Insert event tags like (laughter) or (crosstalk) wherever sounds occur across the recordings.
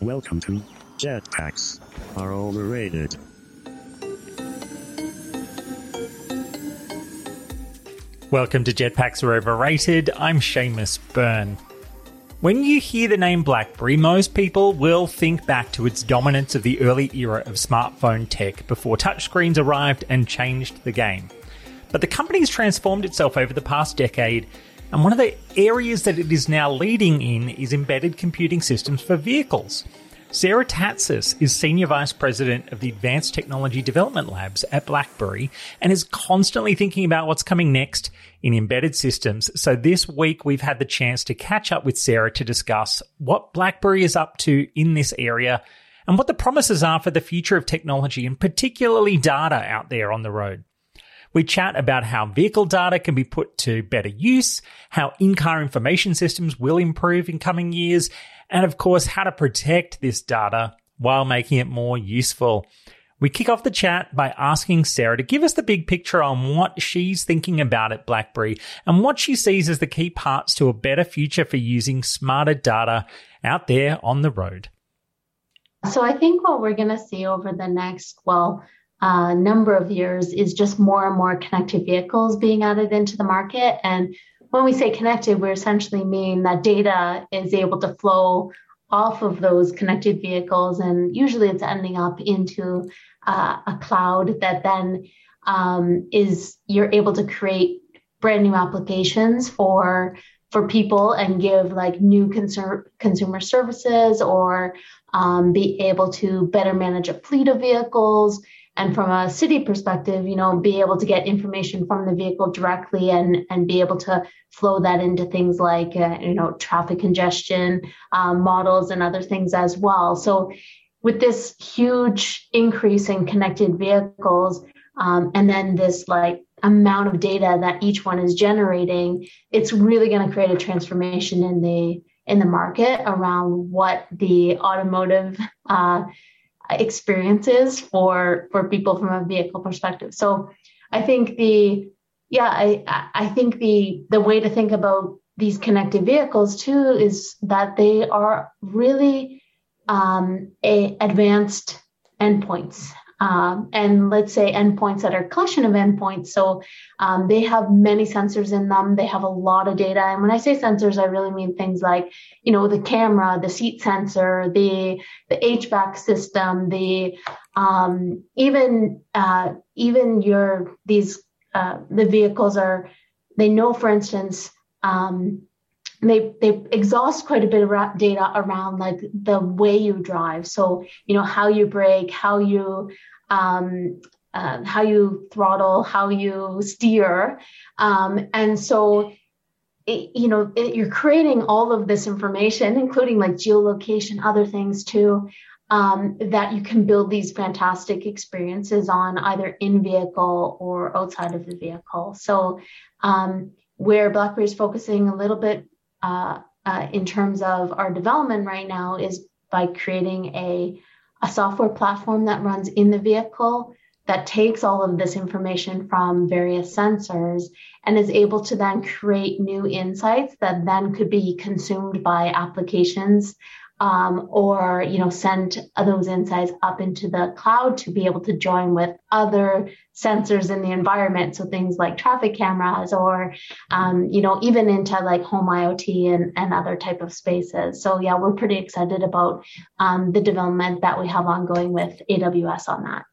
Welcome to Jetpacks are overrated. Welcome to Jetpacks Are Overrated. I'm Seamus Byrne. When you hear the name BlackBerry, most people will think back to its dominance of the early era of smartphone tech before touchscreens arrived and changed the game. But the company has transformed itself over the past decade, and one of the areas that it is now leading in is embedded computing systems for vehicles. Sarah Tatsis is Senior Vice President of the Advanced Technology Development Labs at BlackBerry and is constantly thinking about what's coming next in embedded systems. So this week we've had the chance to catch up with Sarah to discuss what BlackBerry is up to in this area and what the promises are for the future of technology and particularly data out there on the road. We chat about how vehicle data can be put to better use, how in-car information systems will improve in coming years, and of course, how to protect this data while making it more useful. We kick off the chat by asking Sarah to give us the big picture on what she's thinking about at BlackBerry and what she sees as the key parts to a better future for using smarter data out there on the road. So I think what we're going to see over the next, well, uh, number of years is just more and more connected vehicles being added into the market. And when we say connected, we essentially mean that data is able to flow off of those connected vehicles, and usually it's ending up into uh, a cloud that then um, is you're able to create brand new applications for for people and give like new consumer consumer services or um, be able to better manage a fleet of vehicles and from a city perspective you know be able to get information from the vehicle directly and and be able to flow that into things like uh, you know traffic congestion um, models and other things as well. So with this huge increase in connected vehicles um, and then this like amount of data that each one is generating it's really going to create a transformation in the in the market around what the automotive uh, experiences for for people from a vehicle perspective. So I think the yeah, I I think the the way to think about these connected vehicles too is that they are really um, a advanced endpoints um, and let's say endpoints that are collection of endpoints. So um, they have many sensors in them. They have a lot of data. And when I say sensors, I really mean things like, you know, the camera, the seat sensor, the the HVAC system, the um, even uh, even your these uh, the vehicles are they know, for instance. Um, they they exhaust quite a bit of data around like the way you drive. So you know how you brake how you um, uh, how you throttle how you steer. Um, and so it, you know it, you're creating all of this information including like geolocation other things too um, that you can build these fantastic experiences on either in vehicle or outside of the vehicle. So um, where blackberry is focusing a little bit uh, uh, in terms of our development right now is by creating a, a software platform that runs in the vehicle that takes all of this information from various sensors and is able to then create new insights that then could be consumed by applications um, or you know send those insights up into the cloud to be able to join with other sensors in the environment so things like traffic cameras or um, you know even into like home iot and, and other type of spaces so yeah we're pretty excited about um, the development that we have ongoing with aws on that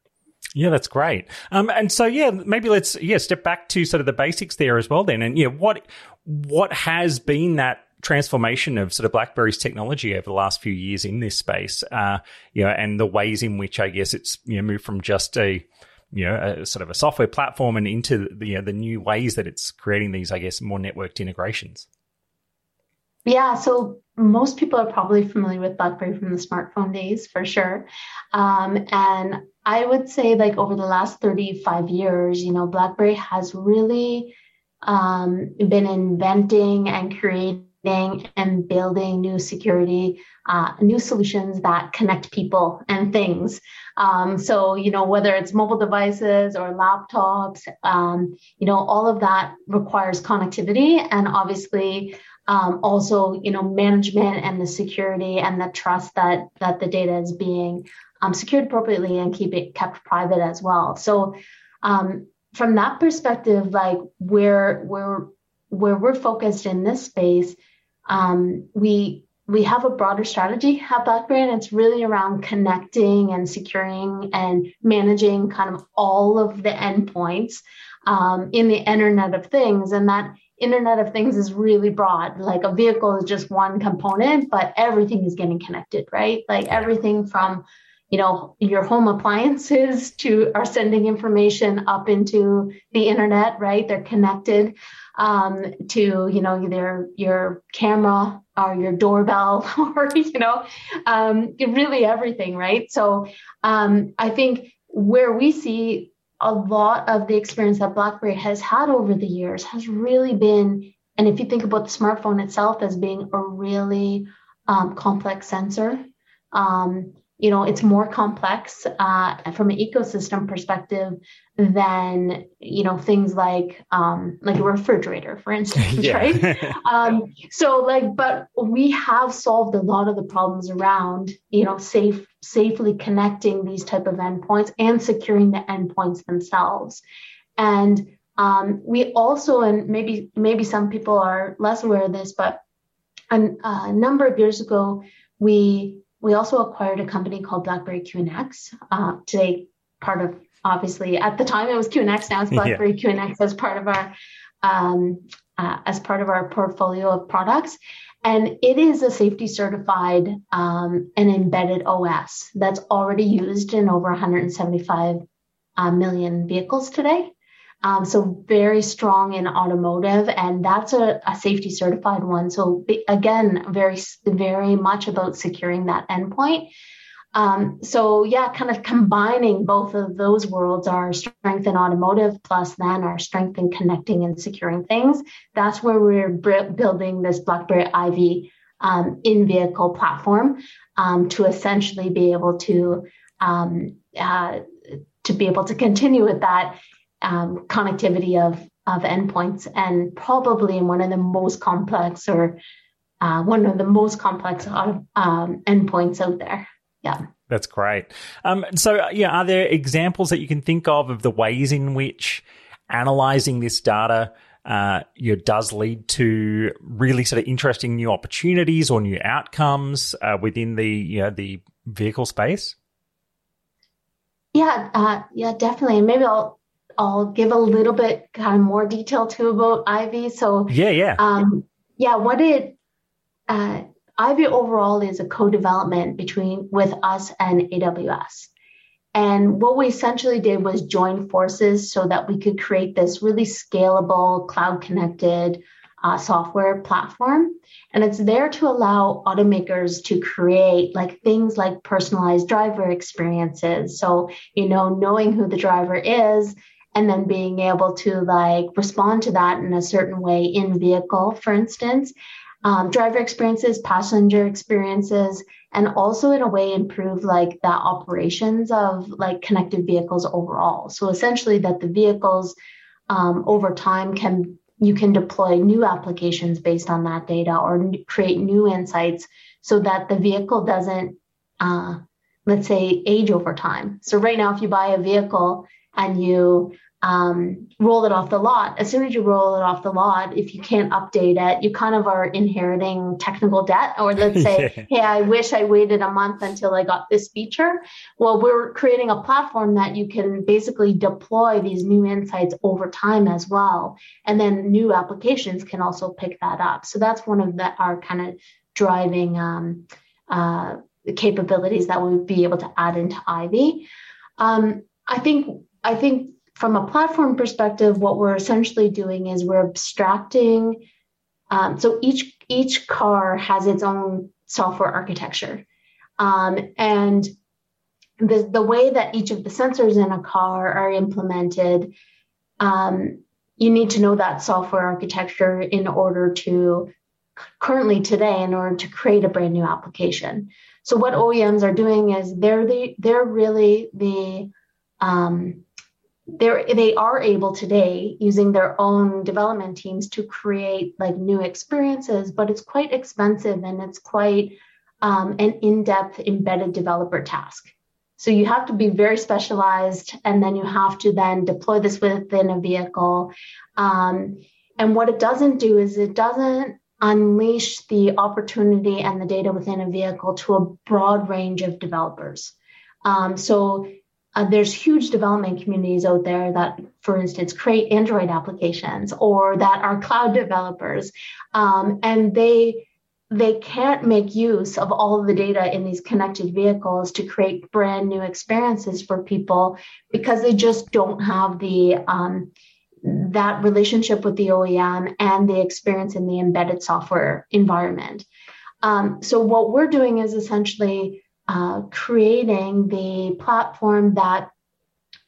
yeah, that's great. Um, and so yeah, maybe let's yeah step back to sort of the basics there as well. Then, and yeah, what what has been that transformation of sort of BlackBerry's technology over the last few years in this space, uh, you know, and the ways in which I guess it's you know moved from just a you know a sort of a software platform and into the you know, the new ways that it's creating these I guess more networked integrations. Yeah, so most people are probably familiar with BlackBerry from the smartphone days for sure. Um, and I would say, like, over the last 35 years, you know, BlackBerry has really um, been inventing and creating and building new security, uh, new solutions that connect people and things. Um, so, you know, whether it's mobile devices or laptops, um, you know, all of that requires connectivity and obviously um, also, you know, management and the security and the trust that that the data is being um, secured appropriately and keep it kept private as well. So, um, from that perspective, like where where where we're focused in this space um, we we have a broader strategy at BlackBerry, and it's really around connecting and securing and managing kind of all of the endpoints um, in the Internet of Things. And that Internet of Things is really broad. Like a vehicle is just one component, but everything is getting connected, right? Like everything from you know your home appliances (laughs) to are sending information up into the internet right they're connected um, to you know either your camera or your doorbell (laughs) or you know um, really everything right? So um, i think where we see a lot of the experience that blackberry has had over the years has really been and if you think about the smartphone itself as being a really um, complex sensor um, you know it's more complex uh, from an ecosystem perspective than you know things like um, like a refrigerator for (laughs) instance right? (laughs) Um, so like but we have solved a lot of the problems around you know safe safely connecting these type of endpoints and securing the endpoints themselves. And um, we also and maybe maybe some people are less aware of this but a, a number of years ago we we also acquired a company called BlackBerry QNX. Uh, today, part of obviously at the time it was QNX. Now it's (laughs) BlackBerry yeah. QNX as part of our um, uh, as part of our portfolio of products. And it is a safety certified um, and embedded OS that's already used in over 175 uh, million vehicles today. Um, so very strong in automotive, and that's a, a safety certified one. So again, very very much about securing that endpoint. Um, so yeah, kind of combining both of those worlds, our strength in automotive plus then our strength in connecting and securing things. That's where we're b- building this BlackBerry IVY um, in-vehicle platform um, to essentially be able to um, uh, to be able to continue with that um, connectivity of of endpoints, and probably in one of the most complex or uh, one of the most complex um, endpoints out there. Yeah. That's great. Um, so, yeah, are there examples that you can think of of the ways in which analyzing this data uh, you know, does lead to really sort of interesting new opportunities or new outcomes uh, within the you know, the vehicle space? Yeah, uh, yeah, definitely. And maybe I'll I'll give a little bit kind of more detail too about IVY. So yeah, yeah, um, yeah. What it uh, IVY overall is a co-development between with us and AWS. And what we essentially did was join forces so that we could create this really scalable, cloud connected uh, software platform. And it's there to allow automakers to create like things like personalized driver experiences. So, you know, knowing who the driver is and then being able to like respond to that in a certain way in vehicle, for instance, um, driver experiences, passenger experiences, and also in a way improve like the operations of like connected vehicles overall. So essentially, that the vehicles um, over time can you can deploy new applications based on that data or create new insights so that the vehicle doesn't, uh, let's say, age over time. So right now, if you buy a vehicle and you um, roll it off the lot. As soon as you roll it off the lot, if you can't update it, you kind of are inheriting technical debt. Or (laughs) let's say, yeah. hey, I wish I waited a month until I got this feature. Well, we're creating a platform that you can basically deploy these new insights over time as well. And then new applications can also pick that up. So that's one of the, our kind of driving um, uh, capabilities that we'll be able to add into Ivy. Um, I think I think from a platform perspective, what we're essentially doing is we're abstracting. Um, so each each car has its own software architecture, um, and the the way that each of the sensors in a car are implemented, um, you need to know that software architecture in order to currently today in order to create a brand new application. So what OEMs are doing is they're the they're really the um, they're they are able today using their own development teams to create like new experiences but it's quite expensive and it's quite um, an in-depth embedded developer task. So you have to be very specialized and then you have to then deploy this within a vehicle. Um, and what it doesn't do is it doesn't unleash the opportunity and the data within a vehicle to a broad range of developers. Um, so uh, there's huge development communities out there that, for instance, create Android applications or that are cloud developers, um, and they they can't make use of all of the data in these connected vehicles to create brand new experiences for people because they just don't have the um, that relationship with the OEM and the experience in the embedded software environment. Um, so what we're doing is essentially uh, creating the platform that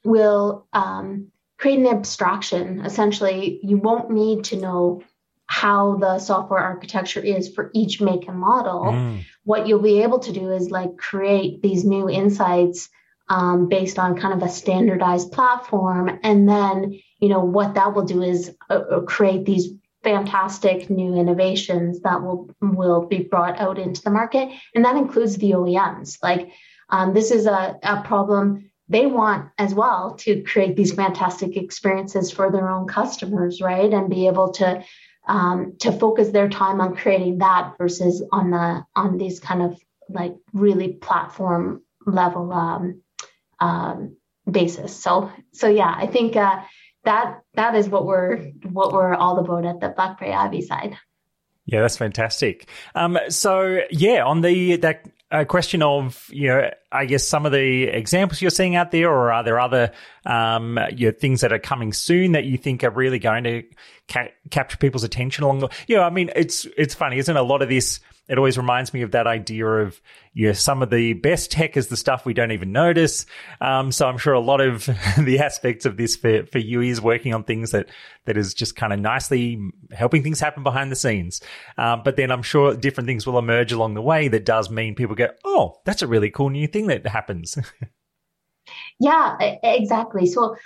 will um, create an abstraction. Essentially, you won't need to know how the software architecture is for each make and model. Mm. What you'll be able to do is like create these new insights um, based on kind of a standardized platform. And then, you know, what that will do is uh, uh create these fantastic new innovations that will will be brought out into the market, and that includes the OEMs. Like um, this is a, a problem they want as well to create these fantastic experiences for their own customers, right? And be able to um, to focus their time on creating that versus on the on these kind of like really platform level um, um, basis. So so yeah, I think uh, that that is what we're what we're all about at the Blackberry Ivy side. Yeah, that's fantastic. Um, so yeah, on the that uh, question of you know, I guess some of the examples you're seeing out there, or are there other um, you know, things that are coming soon that you think are really going to ca- capture people's attention along the? You know, I mean, it's it's funny, isn't it? a lot of this it always reminds me of that idea of yeah, some of the best tech is the stuff we don't even notice. Um, so I'm sure a lot of (laughs) the aspects of this for, for you is working on things that, that is just kind of nicely helping things happen behind the scenes. Um, but then I'm sure different things will emerge along the way that does mean people go, Oh, that's a really cool new thing that happens. (laughs) yeah, exactly. So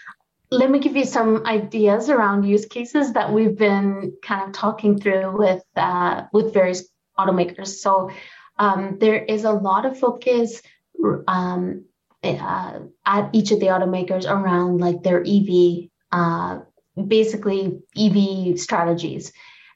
let me give you some ideas around use cases that we've been kind of talking through with uh, with various automakers. So um, there is a lot of focus um, uh, at each of the automakers around like their EV, uh, basically EV strategies.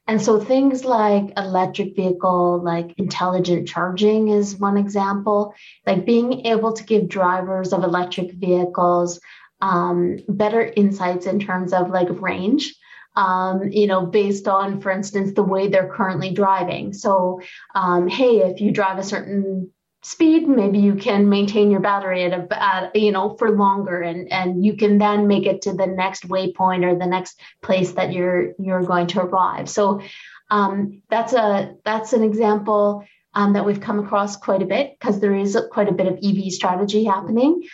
And so things like electric vehicle, like intelligent charging is one example, like being able to give drivers of electric vehicles um, better insights in terms of like range um, you know, based on, for instance, the way they're currently driving. So, um, hey, if you drive a certain speed, maybe you can maintain your battery at a, at, you know, for longer, and and you can then make it to the next waypoint or the next place that you're you're going to arrive. So, um, that's a that's an example. Um, that we've come across quite a bit because there is quite a bit of EV strategy happening.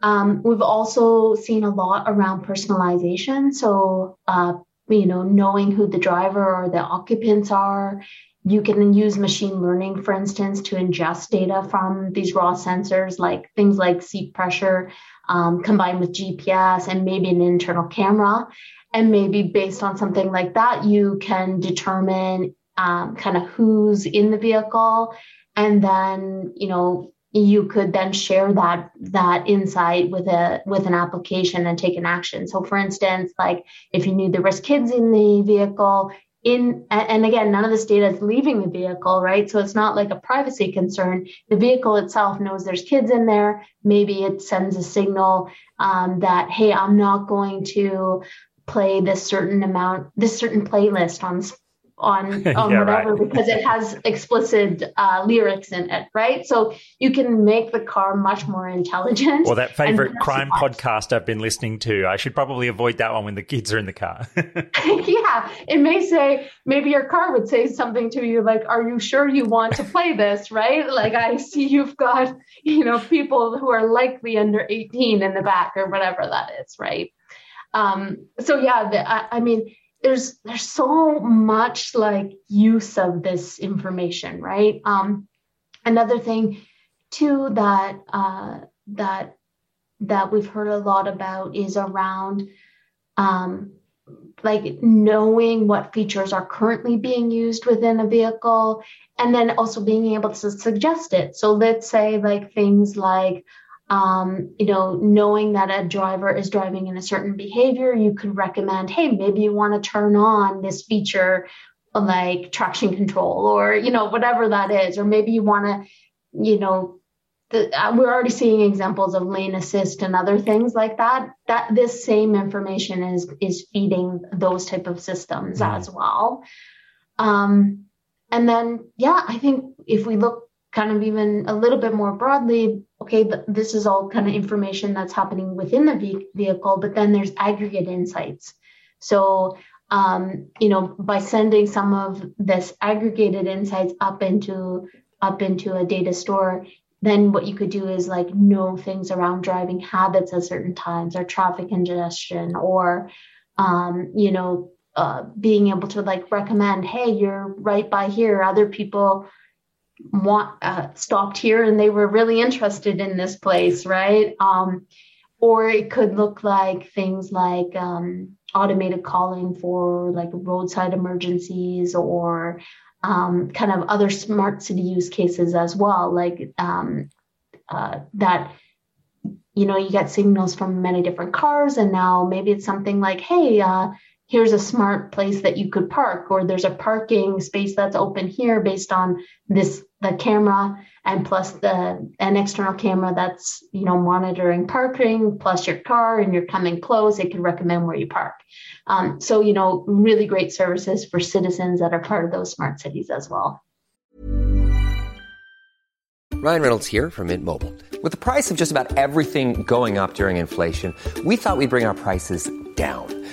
Um, we've also seen a lot around personalization. So, uh, you know, knowing who the driver or the occupants are. You can use machine learning, for instance, to ingest data from these raw sensors, like things like seat pressure, um, combined with GPS and maybe an internal camera. and maybe based on something like that, you can determine um, kind of who's in the vehicle, and then you know you could then share that that insight with a with an application and take an action. So for instance like if you knew there was kids in the vehicle in and again none of this data is leaving the vehicle right? So it's not like a privacy concern. The vehicle itself knows there's kids in there. Maybe it sends a signal um, that hey i'm not going to play this certain amount this certain playlist on on (laughs) on yeah, whatever right. because it has explicit uh, lyrics in it, right? So you can make the car much more intelligent. Or that favorite crime podcast I've been listening to. I should probably avoid that one when the kids are in the car. (laughs) (laughs) yeah, it may say maybe your car would say something to you like, "Are you sure you want to play this?" Right? Like I see you've got you know people who are likely under eighteen in the back or whatever that is, right? Um, so yeah, the, I, I mean there's there's so much like use of this information right? Um another thing too that uh that that we've heard a lot about is around um like knowing what features are currently being used within a vehicle and then also being able to suggest it. So let's say like things like um, you know, knowing that a driver is driving in a certain behavior, you could recommend, hey, maybe you want to turn on this feature like traction control or, you know, whatever that is. Or maybe you want to, you know, the, uh, we're already seeing examples of lane assist and other things like that. That this same information is is feeding those type of systems mm. as well. Um, and then, yeah, I think if we look kind of even a little bit more broadly, okay, this is all kind of information that's happening within the vehicle, but then there's aggregate insights. So, um, you know, by sending some of this aggregated insights up into up into a data store, then what you could do is like know things around driving habits at certain times, or traffic congestion, or um, you know, uh, being able to like recommend, hey, you're right by here. Other people want uh, stopped here and they were really interested in this place, right? Um, or it could look like things like um, automated calling for like roadside emergencies or um, kind of other smart city use cases as well, like um, uh, that. You know, you get signals from many different cars, and now maybe it's something like, "Hey, uh, here's a smart place that you could park or there's a parking space that's open here based on this the camera and plus the an external camera that's you know monitoring parking plus your car and you're coming close it can recommend where you park. Um, so you know really great services for citizens that are part of those smart cities as well. Ryan reynolds here from mint mobile. With the price of just about everything going up during inflation we thought we'd bring our prices down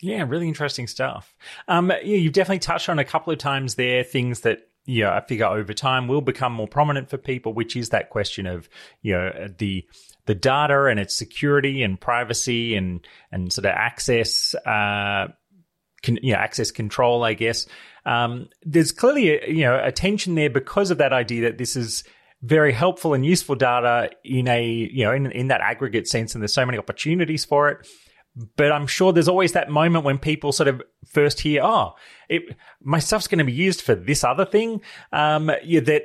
Yeah, really interesting stuff. Um, yeah, you've definitely touched on a couple of times there things that yeah, I figure over time will become more prominent for people, which is that question of you know the the data and its security and privacy and and sort of access, uh, can, you know, access control, I guess. Um, there's clearly a, you know a tension there because of that idea that this is very helpful and useful data in a you know in in that aggregate sense, and there's so many opportunities for it. But I'm sure there's always that moment when people sort of first hear, oh, it, my stuff's going to be used for this other thing. Um, yeah, that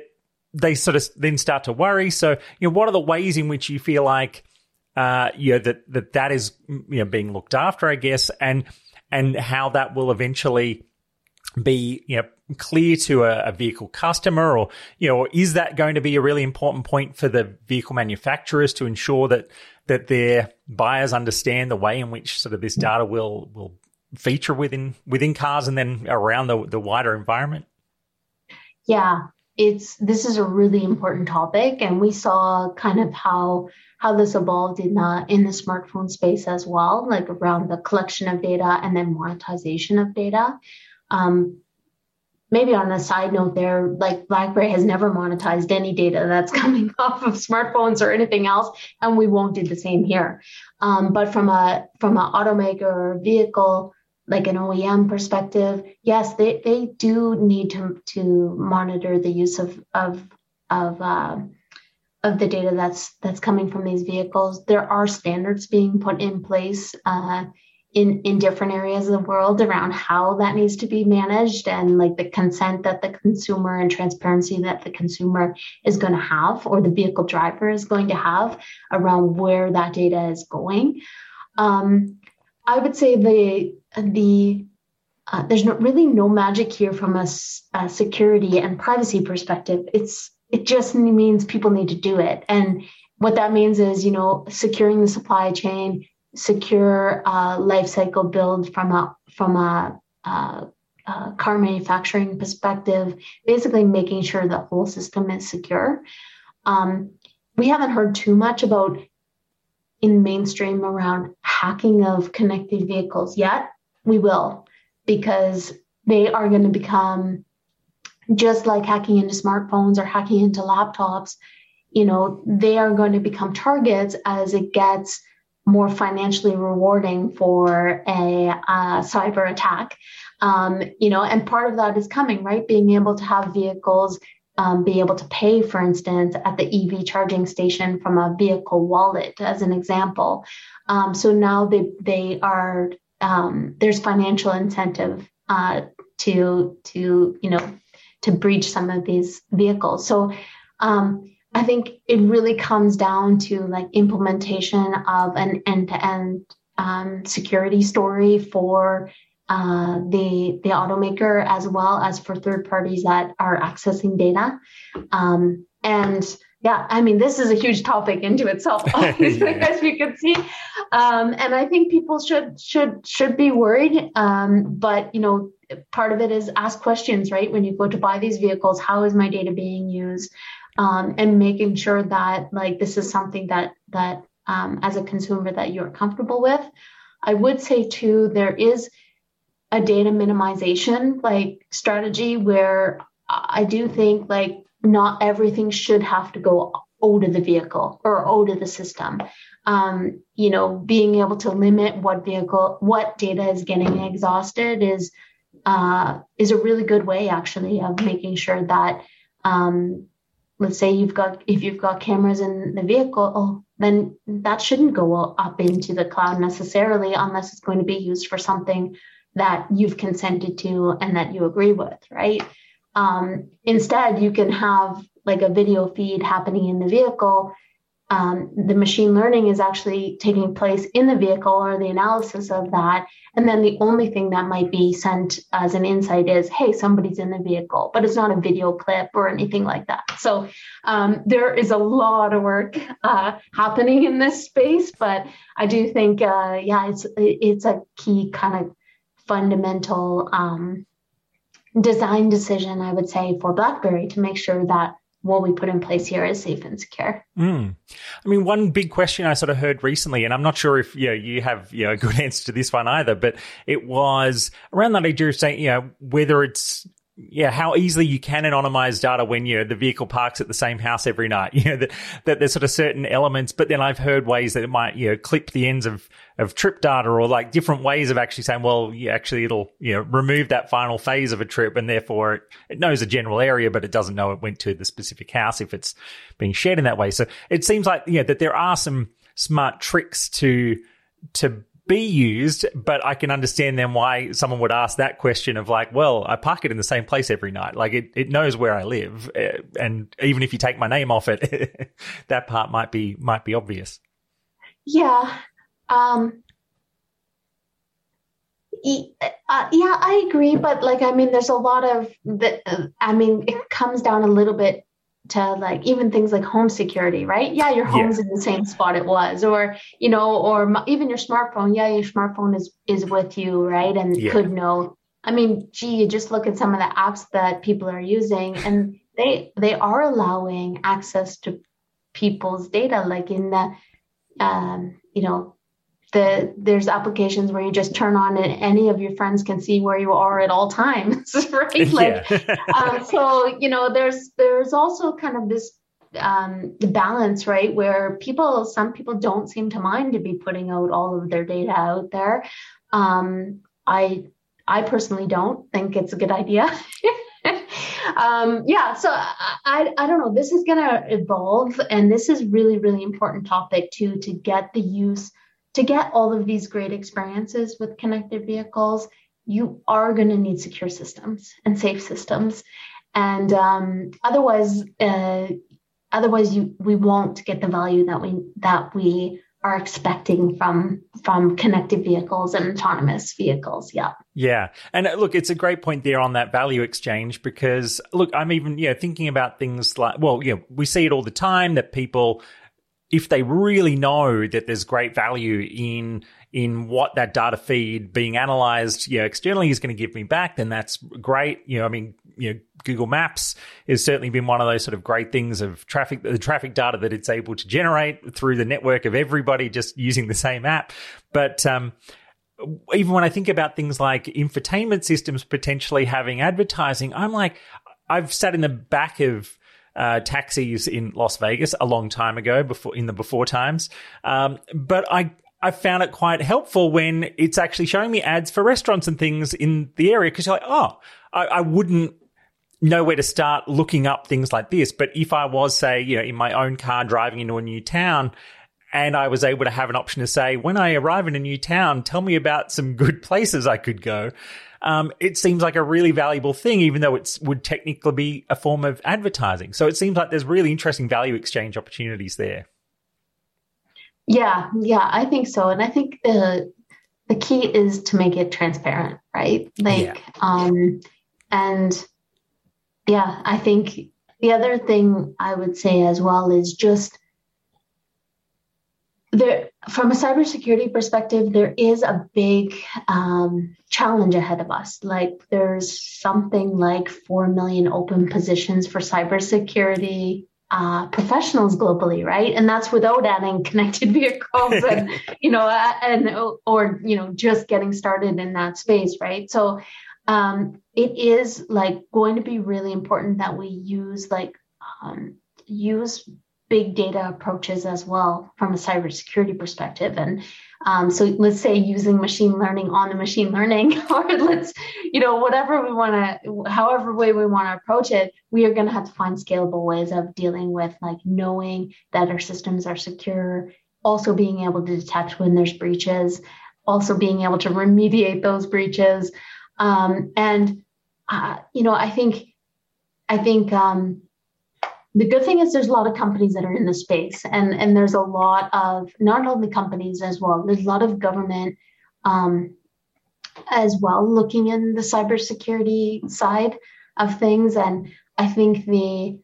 they sort of then start to worry. So, you know, what are the ways in which you feel like, uh, you know, that, that that is, you know, being looked after, I guess, and, and how that will eventually be, you know, clear to a, a, vehicle customer or, you know, is that going to be a really important point for the vehicle manufacturers to ensure that, that their buyers understand the way in which sort of this data will, will feature within, within cars and then around the, the wider environment? Yeah, it's this is a really important topic and we saw kind of how how this evolved in uh, in the smartphone space as well like around the collection of data and then monetization of data um, maybe on a side note there like blackberry has never monetized any data that's (laughs) coming off of smartphones or anything else and we won't do the same here um, but from a from an automaker or vehicle like an OEM perspective, yes, they, they do need to to monitor the use of of of uh, of the data that's that's coming from these vehicles. There are standards being put in place uh, in in different areas of the world around how that needs to be managed and like the consent that the consumer and transparency that the consumer is going to have or the vehicle driver is going to have around where that data is going. Um, I would say the the uh, there's no, really no magic here from a, a, security and privacy perspective. It's it just means people need to do it, and what that means is you know securing the supply chain, secure uh, life cycle build from a from a, a, a car manufacturing perspective, basically making sure the whole system is secure. Um, we haven't heard too much about in mainstream around hacking of connected vehicles yet. We will, because they are going to become just like hacking into smartphones or hacking into laptops. You know, they are going to become targets as it gets more financially rewarding for a, cyber attack. Um, you know, and part of that is coming, right? Being able to have vehicles um, be able to pay, for instance, at the EV charging station from a vehicle wallet, as an example. Um, so now they they are um, there's financial incentive uh, to to you know to breach some of these vehicles. So um, I think it really comes down to like implementation of an end to end security story for uh, the the automaker as well as for third parties that are accessing data. Um, and yeah, I mean, this is a huge topic into itself, (laughs) obviously, (laughs) yeah. as you can see. Um, and I think people should should should be worried. Um, but you know, part of it is ask questions, right? When you go to buy these vehicles, how is my data being used? Um, and making sure that like this is something that that um, as a consumer that you're comfortable with. I would say too, there is a data minimization like strategy where I do think like not everything should have to go out of the vehicle or out of the system. Um, you know, being able to limit what vehicle, what data is getting exhausted is uh, is a really good way actually of making sure that um, let's say you've got if you've got cameras in the vehicle oh, then that shouldn't go up into the cloud necessarily unless it's going to be used for something that you've consented to and that you agree with, right? Um, instead, you can have like a video feed happening in the vehicle. Um, the machine learning is actually taking place in the vehicle or the analysis of that. And then the only thing that might be sent as an insight is, hey, somebody's in the vehicle, but it's not a video clip or anything like that. So um, there is a lot of work uh, happening in this space, but I do think, uh, yeah, it's it's a key kind of fundamental um, design decision, I would say, for BlackBerry to make sure that what we put in place here is safe and secure. Mm. I mean, one big question I sort of heard recently, and I'm not sure if you know, you have you know, a good (laughs) answer to this one either, but it was around that idea of saying, you know, whether it's yeah, how easily you can anonymize data when you the vehicle parks at the same house every night. (laughs) You know that, that there's sort of certain elements, but then I've heard ways that it might you know clip the ends of of trip data or like different ways of actually saying, well, yeah, actually it'll you know remove that final phase of a trip, and therefore it, it knows a general area, but it doesn't know it went to the specific house if it's being shared in that way. So it seems like yeah you know, that there are some smart tricks to to be used, but I can understand then why someone would ask that question of like, well, I park it in the same place every night. Like it, it knows where I live. Eh, and even if you take my name off it, (laughs) that part might be, might be obvious. Yeah. Um, Uh, yeah, I agree, but like, I mean, there's a lot of. Uh, I mean, it comes down a little bit to like even things like home security, right? Yeah, your home's yeah. in the same spot it was, or you know, or even your smartphone. Yeah, your smartphone is is with you, right? And yeah. could know. I mean, gee, you just look at some of the apps that people are using, and they they are allowing access to people's data, like in the, um, you know, the there's applications where you just turn on and any of your friends can see where you are at all times (laughs) right? Like yeah. um, so you know there's there's also kind of this um, the balance right where people some people don't seem to mind to be putting out all of their data out there. Um, i i personally don't think it's a good idea. (laughs) Um, yeah so I, I, I don't know. This is going to evolve and this is really really important topic too to get the use to get all of these great experiences with connected vehicles, you are going to need secure systems and safe systems. And um, otherwise, uh, otherwise, you we won't get the value that we that we are expecting from from connected vehicles and autonomous vehicles. Yeah. Yeah. And uh, look it's a great point there on that value exchange because look i'm even you know thinking about things like well you know we see it all the time that people if they really know that there's great value in in what that data feed being analyzed, you know, externally is going to give me back, then that's great. You know, I mean, you know, Google Maps has certainly been one of those sort of great things of traffic, the traffic data that it's able to generate through the network of everybody just using the same app. But um, even when I think about things like infotainment systems potentially having advertising, I'm like, I've sat in the back of uh, taxis in Las Vegas a long time ago, before in the before times. Um, but I I found it quite helpful when it's actually showing me ads for restaurants and things in the area because you're like, oh, I, I wouldn't know where to start looking up things like this. But if I was, say, you know, in my own car driving into a new town, and I was able to have an option to say, when I arrive in a new town, tell me about some good (laughs) places I could go um, it seems like a really valuable thing, even though it would technically be a form of advertising. So it seems like there's really interesting value exchange opportunities there. Yeah, yeah, I think so, and I think the the key is to make it transparent, right? Like, yeah. um, and yeah, I think the other thing I would say as well is just there from a cybersecurity perspective, there is a big um, challenge ahead of us. Like there's something like 4 million open positions for cybersecurity uh, professionals globally, right? And that's without adding (laughs) connected vehicles and, (laughs) you know, and, or, you know, just getting started in that space, right? So um, it is like going to be really important that we use like, um, use big data approaches as well from a cybersecurity perspective. And um, so let's say using machine learning on the machine learning, (laughs) or let's, you know, whatever we want to, however way we want to approach it, we are going to have to find scalable ways of dealing with like knowing that our systems are secure, also being able to detect when there's breaches, also being able to remediate those breaches. Um, and, uh, you know, I think, I think, um, the good thing is there's a lot of companies that are in the space and and there's a lot of not only companies as well there's a lot of government um, as well looking in the cybersecurity side of things. And i think the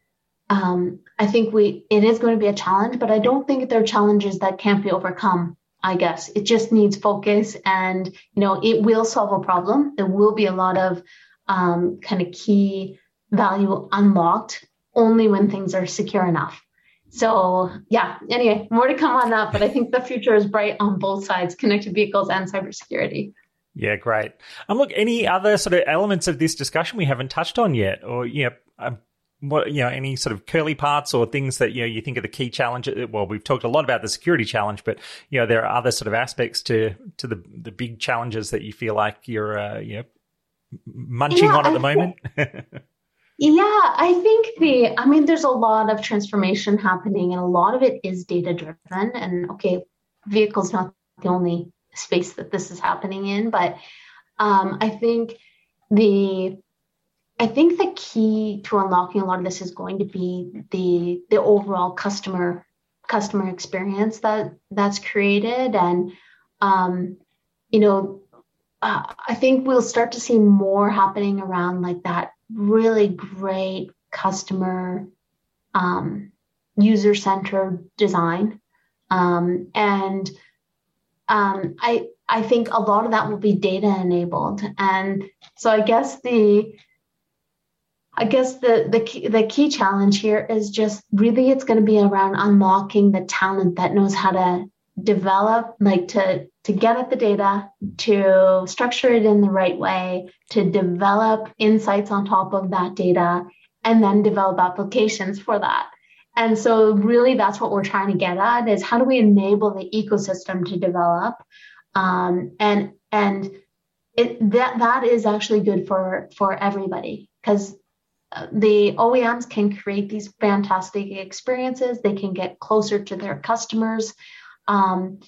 um, i think we it is going to be a challenge but i don't think there are challenges that can't be overcome i guess. It just needs focus and you know it will solve a problem. There will be a lot of um, kind of key value unlocked only when things are secure enough. So yeah, anyway, more to come on that, but I think the future is bright on both sides, connected vehicles and cybersecurity. Yeah, great. Um, look, any other sort of elements of this discussion we haven't touched on yet, or you know, um, what you know, any sort of curly parts or things that you know you think are the key challenges? Well, we've talked a lot about the security challenge, but you know, there are other sort of aspects to to the the big challenges that you feel like you're uh, you know munching yeah, on at the moment. Yeah, I think the, I mean, there's a lot of transformation happening and a lot of it is data driven. And okay, vehicles not the only space that this is happening in, but um, I think the, I think the key to unlocking a lot of this is going to be the the overall customer customer experience that that's created and um, you know uh, I think we'll start to see more happening around like that really great customer um, user centered design. Um, and um, I, I think a lot of that will be data enabled. And so I guess the I guess the the key, the key challenge here is just really it's going to be around unlocking the talent that knows how to develop like to to get at the data to structure it in the right way to develop insights on top of that data and then develop applications for that. And so really that's what we're trying to get at is how do we enable the ecosystem to develop? Um, and and it, that that is actually good for for everybody because uh, the OEMs can create these fantastic experiences. They can get closer to their customers, um,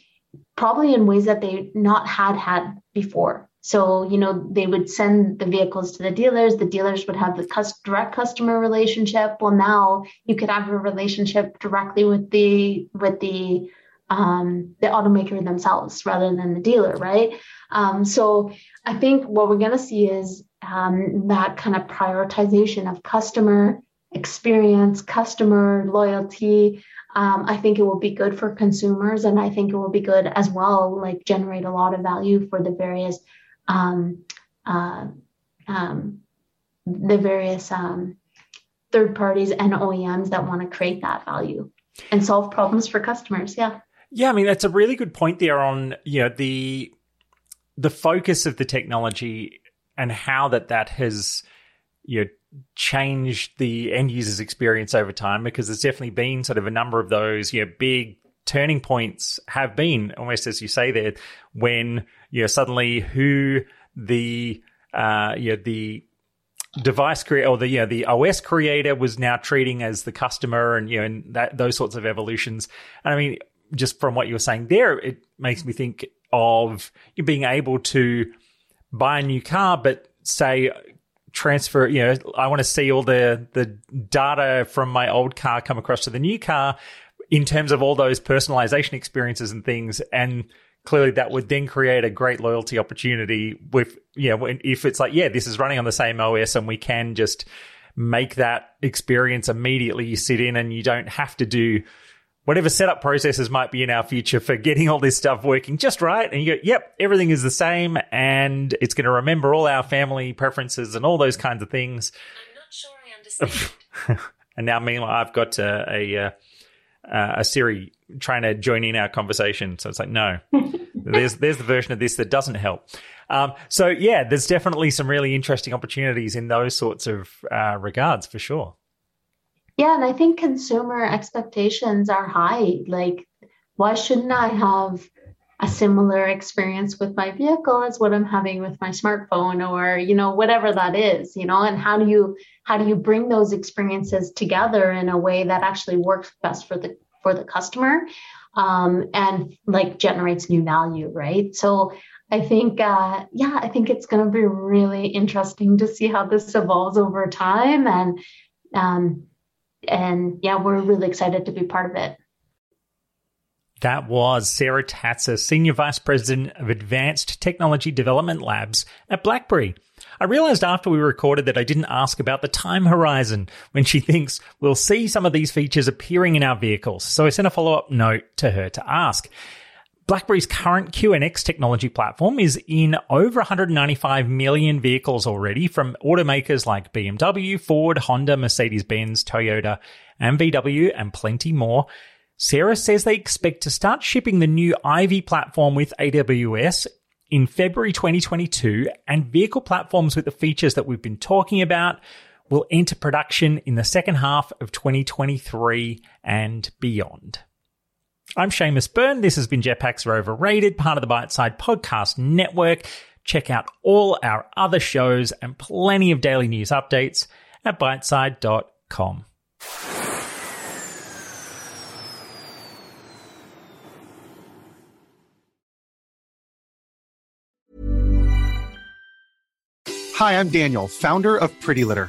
probably in ways that they not had had before. So you know they would send the vehicles to the dealers. The dealers would have the direct customer relationship. Well, now you could have a relationship directly with the with the um, the automaker themselves rather than the dealer, right? Um, so I think what we're going to see is um, that kind of prioritization of customer experience, customer loyalty. Um, I think it will be good for consumers, and I think it will be good as well, like generate a lot of value for the various um, uh, um, the various um, third parties and OEMs that want to create that value and solve problems for customers. Yeah. Yeah, I mean that's a really good point there on you know the the focus of the technology and how that that has you know changed the end user's experience over time because there's definitely been sort of a number of those you know big turning points have been almost as you say there when you know suddenly who the uh you know, the device creator or the you know, the OS creator was now treating as the customer and you know and that those sorts of evolutions. And I mean just from what you were saying there it makes me think of being able to buy a new car, but say transfer, you know, I want to see all the the data from my old car come across to the new car in terms of all those personalization experiences and things. And clearly that would then create a great loyalty opportunity with you know if it's like yeah this is running on the same os and we can just make that experience immediately. You sit in and you don't have to do whatever setup processes might be in our future for getting all this stuff working just right. And you go, yep, everything is the same and it's going to remember all our family preferences and all those kinds of things. I'm not sure I understand. (laughs) (laughs) and now, meanwhile, I've got a, a, uh, a Siri trying to join in our conversation. So it's like, no, (laughs) there's, there's the version of this that doesn't help. Um, so yeah, there's definitely some really interesting opportunities in those sorts of uh, regards for sure. Yeah, and I think consumer expectations are high. Like, why shouldn't I have a similar experience with my vehicle as what I'm having with my smartphone or, you know, whatever that is, you know, and how do you how do you bring those experiences together in a way that actually works best for the for the customer um, and like generates new value, right? So I think, uh, yeah, I think it's going to be really interesting to see how this evolves over time and um, and yeah, we're really excited to be part of it. That was Sarah Tatsis, Senior Vice President of Advanced Technology Development Labs at BlackBerry. I realized after we recorded that I didn't ask about the time horizon when she (laughs) thinks we'll see some of these features appearing in our vehicles, so I sent a follow up note to her to ask. BlackBerry's current QNX technology platform is in over 195 million vehicles already from automakers like BMW, Ford, Honda, Mercedes Benz, Toyota, and VW, and plenty more. Sarah says they expect to start shipping the new Ivy platform with AWS in February 2022, and vehicle platforms with the features that we've been talking about will enter production in the second half of 2023 and beyond. I'm Seamus Byrne. This has been Jetpacks Are Overrated, part of the Byteside Podcast Network. Check out all our other shows and plenty of daily news updates at byteside.com. Hi, I'm Daniel, founder of Pretty Litter.